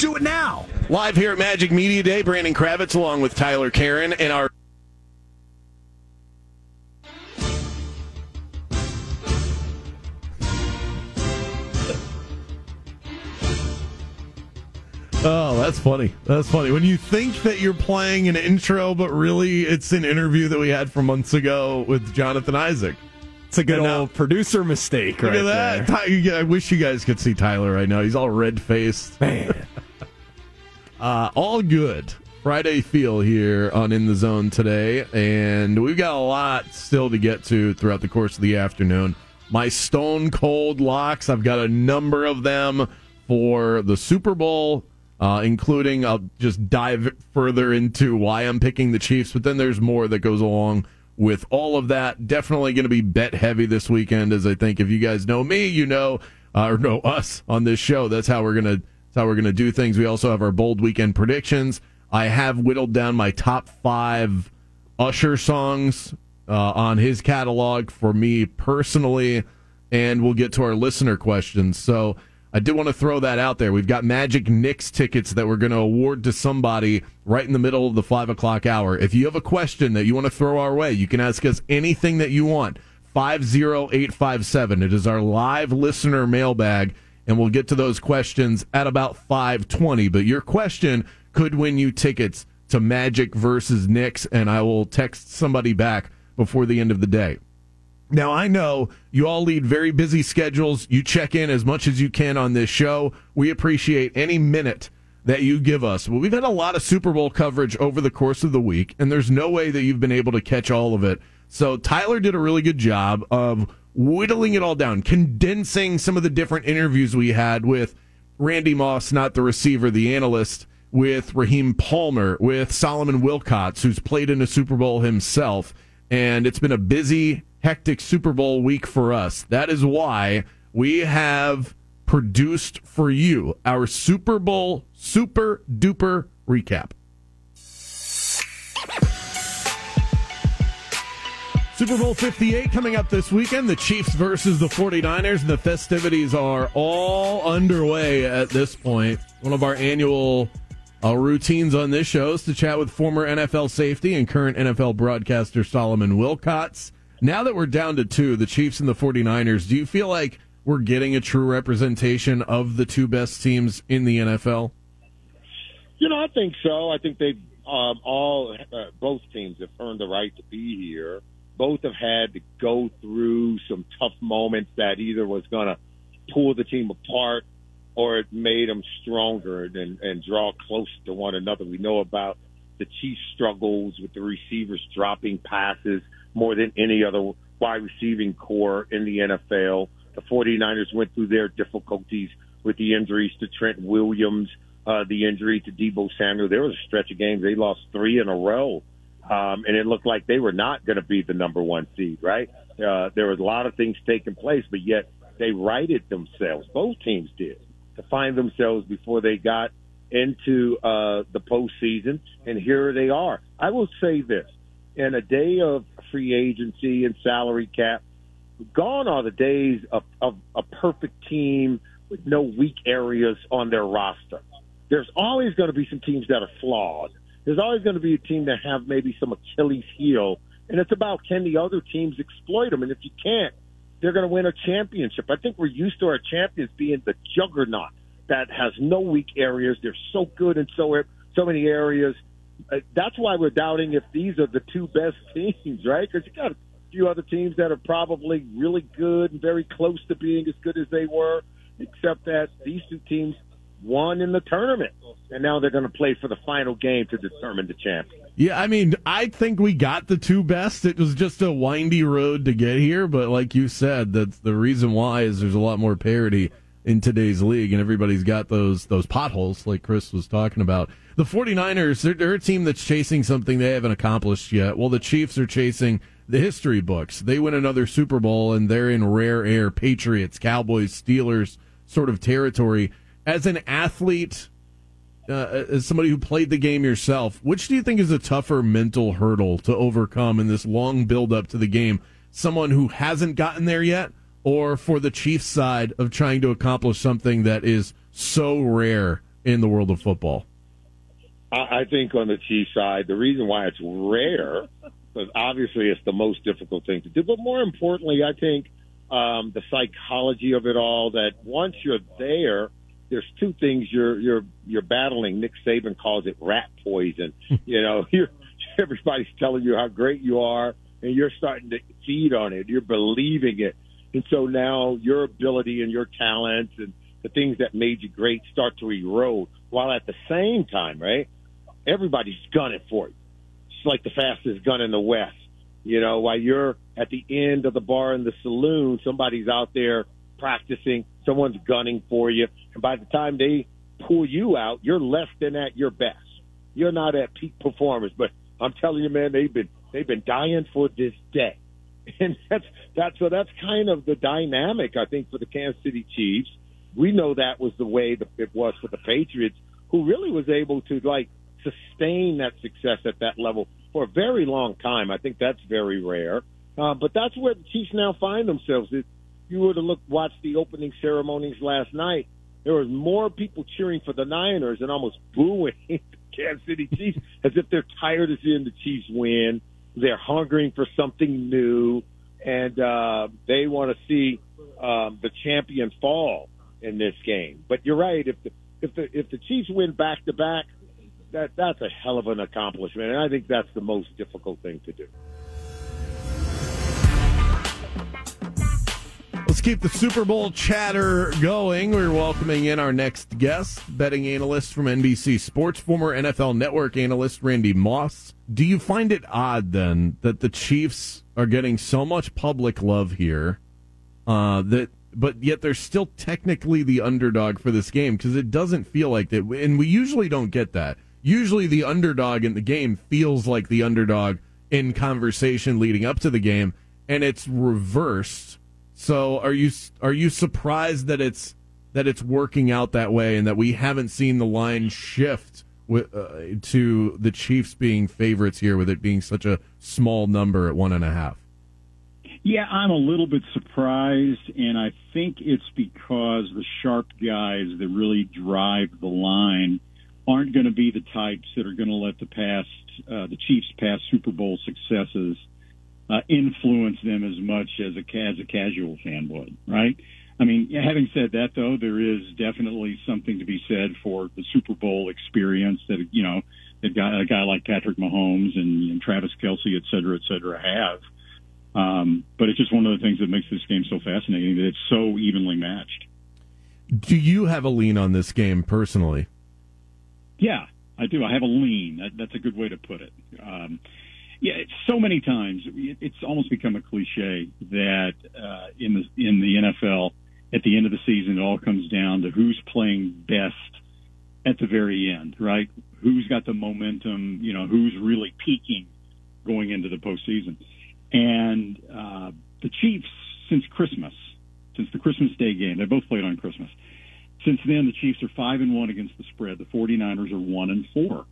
Do it now. Live here at Magic Media Day, Brandon Kravitz along with Tyler Karen and our Oh, that's funny. That's funny. When you think that you're playing an intro, but really it's an interview that we had from months ago with Jonathan Isaac. It's a good And, old uh, producer mistake Look right at that. there. I wish you guys could see Tyler right now. He's all red faced. Man. Uh, all good. Friday feel here on In the Zone today, and we've got a lot still to get to throughout the course of the afternoon. My stone cold locks, I've got a number of them for the Super Bowl, uh, including I'll just dive further into why I'm picking the Chiefs, but then there's more that goes along with all of that. Definitely going to be bet heavy this weekend, as I think if you guys know me, you know, uh, or know us on this show. That's how we're gonna how we're gonna do things. We also have our bold weekend predictions. I have whittled down my top five Usher songs uh, on his catalog for me personally, and we'll get to our listener questions. So I did want to throw that out there. We've got Magic Knicks tickets that we're going to award to somebody right in the middle of the five o'clock hour. If you have a question that you want to throw our way, you can ask us anything that you want. 50857. It is our live listener mailbag, and we'll get to those questions at about 520. But your question could win you tickets to Magic versus Knicks, and I will text somebody back before the end of the day. Now, I know you all lead very busy schedules. You check in as much as you can on this show. We appreciate any minute that you give us. Well, we've had a lot of Super Bowl coverage over the course of the week, and there's no way that you've been able to catch all of it. So, Tyler did a really good job of whittling it all down, condensing some of the different interviews we had with Randy Moss, not the receiver, the analyst, with Raheem Palmer, with Solomon Wilcots, who's played in a Super Bowl himself. And it's been a busy, hectic Super Bowl week for us. That is why we have produced for you our Super Bowl super duper recap. Super Bowl 58 coming up this weekend. The Chiefs versus the 49ers. And the festivities are all underway at this point. One of our annual uh, routines on this show is to chat with former NFL safety and current NFL broadcaster Solomon Wilcots. Now that we're down to two, the Chiefs and the 49ers, do you feel like we're getting a true representation of the two best teams in the NFL? You know, I think so. I think they um, all, uh, both teams have earned the right to be here. Both have had to go through some tough moments that either was going to pull the team apart or it made them stronger and, and draw close to one another. We know about the Chiefs' struggles with the receivers dropping passes more than any other wide receiving corps in the NFL. The 49ers went through their difficulties with the injuries to Trent Williams, uh, the injury to Deebo Samuel. There was a stretch of games they lost three in a row, um, and it looked like they were not going to be the number one seed. Right? Uh, there was a lot of things taking place, but yet they righted themselves. Both teams did to find themselves before they got into uh, the postseason, and here they are. I will say this: in a day of free agency and salary cap, gone are the days of, of a perfect team with no weak areas on their roster. There's always going to be some teams that are flawed. There's always going to be a team that have maybe some Achilles heel, and it's about can the other teams exploit them? And if you can't, they're going to win a championship. I think we're used to our champions being the juggernaut that has no weak areas. They're so good in so so many areas. Uh, that's why we're doubting if these are the two best teams, right? Because you got a few other teams that are probably really good and very close to being as good as they were, except that these two teams won in the tournament, and now they're going to play for the final game to determine the champion. Yeah, I mean, I think we got the two best. It was just a windy road to get here, but like you said, that's the reason why is there's a lot more parity in today's league and everybody's got those those potholes like Chris was talking about. The 49ers, they're, they're a team that's chasing something they haven't accomplished yet. Well, the Chiefs are chasing the history books. They win another Super Bowl and they're in rare air Patriots, Cowboys, Steelers sort of territory. As an athlete, uh, as somebody who played the game yourself, which do you think is a tougher mental hurdle to overcome in this long build up to the game? Someone who hasn't gotten there yet, or for the Chiefs side of trying to accomplish something that is so rare in the world of football? I, I think on the Chiefs side, the reason why it's rare, because obviously it's the most difficult thing to do, but more importantly, I think um, the psychology of it all. That once you're there, there's two things you're you're you're battling. Nick Saban calls it rat poison. you know, you're everybody's telling you how great you are, and you're starting to feed on it. You're believing it, and so now your ability and your talents and the things that made you great start to erode. While at the same time, right, everybody's gunning for you. It's like the fastest gun in the West. You know, while you're at the end of the bar in the saloon, somebody's out there practicing, someone's gunning for you, and by the time they pull you out, you're less than at your best. You're not at peak performance, but I'm telling you, man, they've been they've been dying for this day, and that's that's so that's kind of the dynamic I think for the Kansas City Chiefs. We know that was the way that it was for the Patriots, who really was able to like sustain that success at that level for a very long time. I think that's very rare. Uh, but that's where the Chiefs now find themselves. If you were to look, watch the opening ceremonies last night, there was more people cheering for the Niners and almost booing the Kansas City Chiefs as if they're tired of seeing the Chiefs win. They're hungering for something new, and uh, they want to see um, the champion fall in this game. But you're right. If the if the if the Chiefs win back to back, that that's a hell of an accomplishment, and I think that's the most difficult thing to do. Let's keep the Super Bowl chatter going. We're welcoming in our next guest, betting analyst from NBC Sports, former NFL Network analyst Randy Moss. Do you find it odd then that the Chiefs are getting so much public love here, uh, that but yet they're still technically the underdog for this game because it doesn't feel like that, and we usually don't get that usually the underdog in the game feels like the underdog in conversation leading up to the game, and it's reversed. So are you are you surprised that it's that it's working out that way and that we haven't seen the line shift with, uh, to the Chiefs being favorites here with it being such a small number at one and a half? Yeah, I'm a little bit surprised, and I think it's because the sharp guys that really drive the line aren't going to be the types that are going to let the past, uh, the Chiefs' past Super Bowl successes uh, influence them as much as a as a casual fan would, right? I mean, having said that, though, there is definitely something to be said for the Super Bowl experience that you know that guy, a guy like Patrick Mahomes and, and Travis Kelce, et cetera, et cetera, have. Um, but it's just one of the things that makes this game so fascinating that it's so evenly matched. Do you have a lean on this game personally? Yeah, I do. I have a lean. That, that's a good way to put it. Um, yeah, so many times it's almost become a cliche that uh, in the in the NFL at the end of the season it all comes down to who's playing best at the very end, right? Who's got the momentum? You know, who's really peaking going into the postseason? And uh, the Chiefs, since Christmas, since the Christmas Day game, they both played on Christmas. Since then, the Chiefs are five and one against the spread. The 49ers are one and four.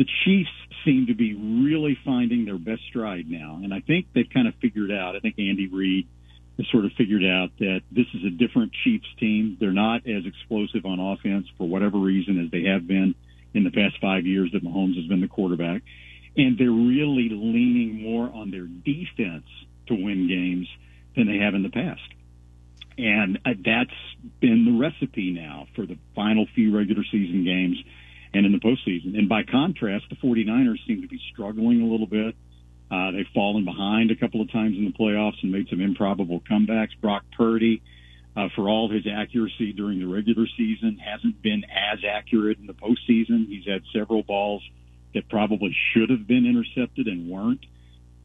The Chiefs seem to be really finding their best stride now, and I think they've kind of figured out. I think Andy Reid has sort of figured out that this is a different Chiefs team. They're not as explosive on offense for whatever reason as they have been in the past five years that Mahomes has been the quarterback, and they're really leaning more on their defense to win games than they have in the past. And uh, that's been the recipe now for the final few regular season games and in the postseason. And by contrast, the 49ers seem to be struggling a little bit. Uh, they've fallen behind a couple of times in the playoffs and made some improbable comebacks. Brock Purdy, uh, for all his accuracy during the regular season, hasn't been as accurate in the postseason. He's had several balls that probably should have been intercepted and weren't.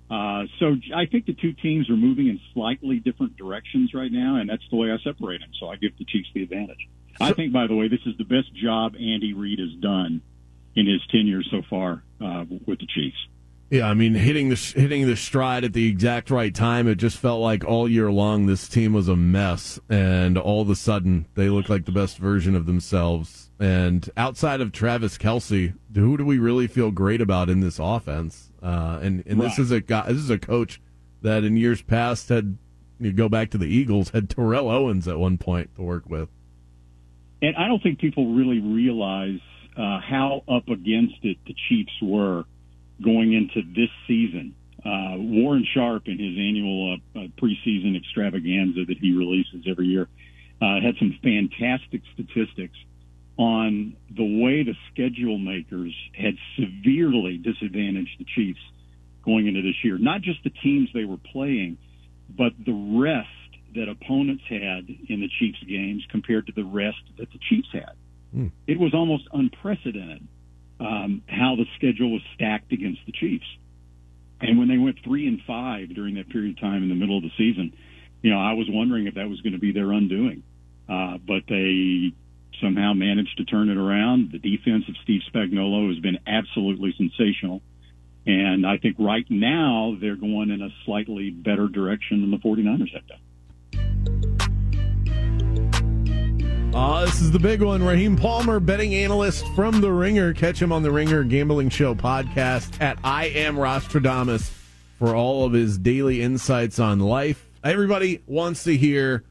Uh, so I think the two teams are moving in slightly different directions right now, and that's the way I separate them. So I give the Chiefs the advantage. I think, by the way, this is the best job Andy Reid has done in his tenure so far uh, with the Chiefs. Yeah, I mean, hitting the hitting the stride at the exact right time. It just felt like all year long this team was a mess, and all of a sudden they look like the best version of themselves. And outside of Travis Kelce, who do we really feel great about in this offense? Uh, and and right. this is a guy, this is a coach that in years past had you go back to the Eagles had Terrell Owens at one point to work with. And I don't think people really realize uh, how up against it the Chiefs were going into this season. Uh, Warren Sharp in his annual uh, uh, preseason extravaganza that he releases every year uh, had some fantastic statistics on the way the schedule makers had severely disadvantaged the Chiefs going into this year. Not just the teams they were playing, but the rest that opponents had in the Chiefs games compared to the rest that the Chiefs had. Mm. It was almost unprecedented um, how the schedule was stacked against the Chiefs. And when they went three and five during that period of time in the middle of the season, you know, I was wondering if that was going to be their undoing. Uh, but they somehow managed to turn it around. The defense of Steve Spagnuolo has been absolutely sensational. And I think right now they're going in a slightly better direction than the 49ers have done. Uh, this is the big one. Raheem Palmer, betting analyst from The Ringer. Catch him on The Ringer Gambling Show podcast at I Am Rostradamus for all of his daily insights on life. Everybody wants to hear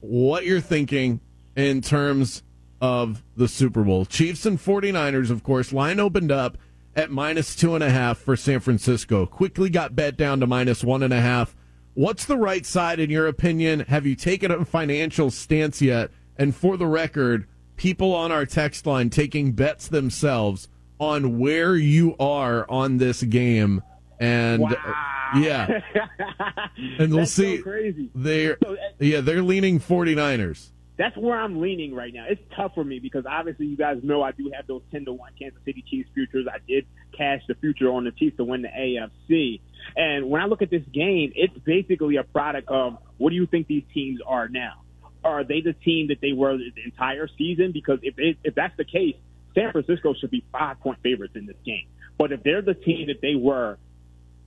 what you're thinking in terms of the Super Bowl. Chiefs and 49ers, of course, line opened up at minus two and a half for San Francisco. Quickly got bet down to minus one and a half. What's the right side in your opinion? Have you taken a financial stance yet? And for the record, people on our text line taking bets themselves on where you are on this game. And wow. yeah. and we'll see. So crazy. They're so, uh, yeah, they're leaning 49ers that's where I'm leaning right now. It's tough for me because obviously you guys know I do have those 10 to 1 Kansas City Chiefs futures. I did cash the future on the Chiefs to win the AFC. And when I look at this game, it's basically a product of what do you think these teams are now? Are they the team that they were the entire season? Because if it, if that's the case, San Francisco should be five point favorites in this game. But if they're the team that they were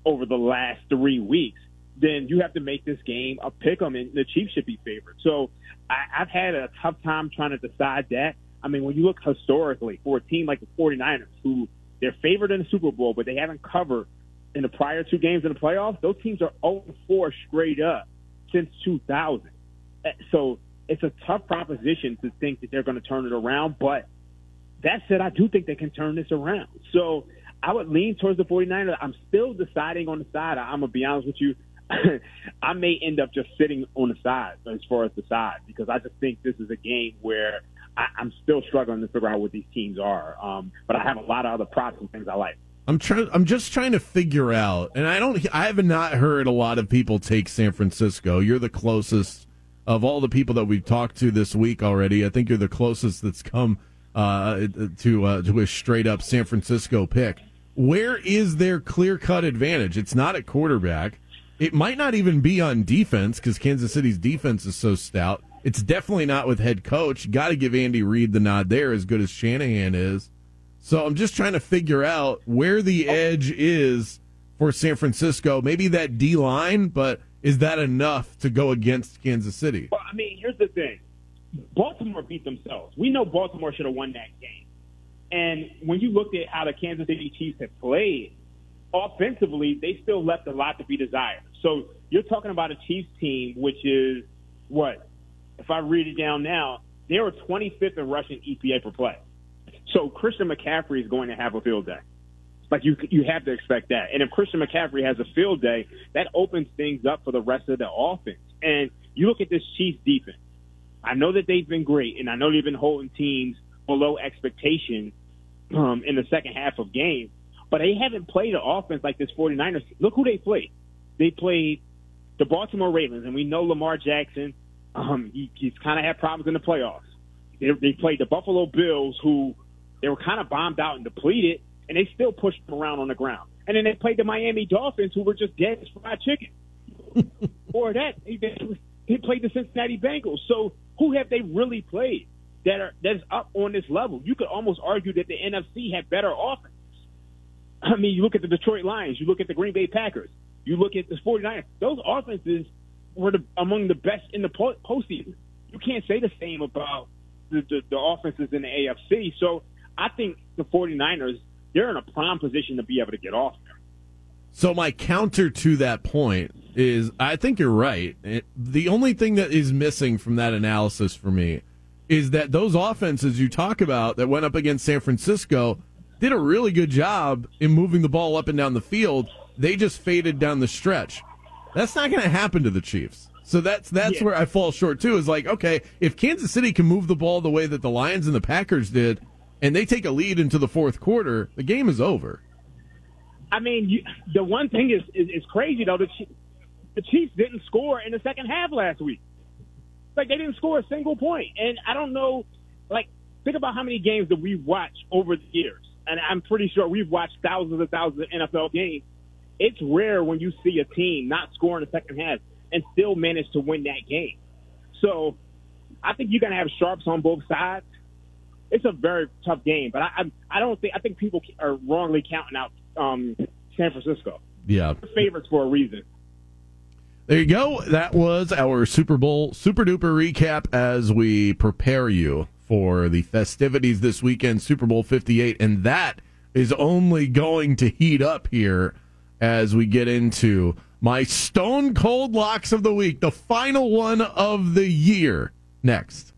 over the last three weeks, then you have to make this game a pick 'em, and the Chiefs should be favored. So I, I've had a tough time trying to decide that. I mean, when you look historically for a team like the 49ers, who they're favored in the Super Bowl, but they haven't covered in the prior two games in the playoffs, those teams are 0-4 straight up since 2000. Uh, so it's a tough proposition to think that they're going to turn it around. But that said, I do think they can turn this around. So I would lean towards the 49ers. I'm still deciding on the side. I'm going to be honest with you. I may end up just sitting on the side as far as the side because I just think this is a game where I, am still struggling to figure out what these teams are. Um, but I have a lot of other props and things I like. I'm trying. I'm just trying to figure out, and I don't. I have not heard a lot of people take San Francisco. You're the closest of all the people that we've talked to this week already. I think you're the closest that's come uh, to uh, to a straight up San Francisco pick. Where is their clear cut advantage? It's not at quarterback. It might not even be on defense because Kansas City's defense is so stout. It's definitely not with head coach. Got to give Andy Reid the nod there, as good as Shanahan is. So I'm just trying to figure out where the edge is for San Francisco. Maybe that D line, but is that enough to go against Kansas City? Well, I mean, here's the thing Baltimore beat themselves. We know Baltimore should have won that game. And when you looked at how the Kansas City Chiefs have played, offensively, they still left a lot to be desired. So you're talking about a Chiefs team, which is what? If I read it down now, they were 25th in rushing EPA per play. So Christian McCaffrey is going to have a field day. Like you, you have to expect that. And if Christian McCaffrey has a field day, that opens things up for the rest of the offense. And you look at this Chiefs defense. I know that they've been great, and I know they've been holding teams below expectation um, in the second half of games. But they haven't played an offense like this 49ers. Look who they played. They played the Baltimore Ravens, and we know Lamar Jackson, um, he, he's kind of had problems in the playoffs. They, they played the Buffalo Bills, who they were kind of bombed out and depleted, and they still pushed them around on the ground. And then they played the Miami Dolphins, who were just dead as fried chicken. or that, they, they played the Cincinnati Bengals. So who have they really played that are that's up on this level? You could almost argue that the NFC had better offense. I mean, you look at the Detroit Lions, you look at the Green Bay Packers, you look at the 49ers. Those offenses were the, among the best in the postseason. You can't say the same about the, the, the offenses in the AFC. So I think the 49ers, they're in a prime position to be able to get off there. So my counter to that point is I think you're right. It, the only thing that is missing from that analysis for me is that those offenses you talk about that went up against San Francisco did a really good job in moving the ball up and down the field. They just faded down the stretch. That's not going to happen to the Chiefs. So that's that's yeah. where I fall short too. Is like, okay, if Kansas City can move the ball the way that the Lions and the Packers did, and they take a lead into the fourth quarter, the game is over. I mean, you, the one thing is, is, is crazy though. The, the Chiefs didn't score in the second half last week. Like they didn't score a single point. point, and I don't know. Like, think about how many games that we watch over the years, and I'm pretty sure we've watched thousands and thousands of NFL games. It's rare when you see a team not score in the second half and still manage to win that game. So, I think you're gonna have sharps on both sides. It's a very tough game, but I I, I don't think I think people are wrongly counting out um, San Francisco. Yeah, They're favorites for a reason. There you go. That was our Super Bowl super duper recap as we prepare you for the festivities this weekend, Super Bowl 58. And that is only going to heat up here as we get into my stone cold locks of the week, the final one of the year next.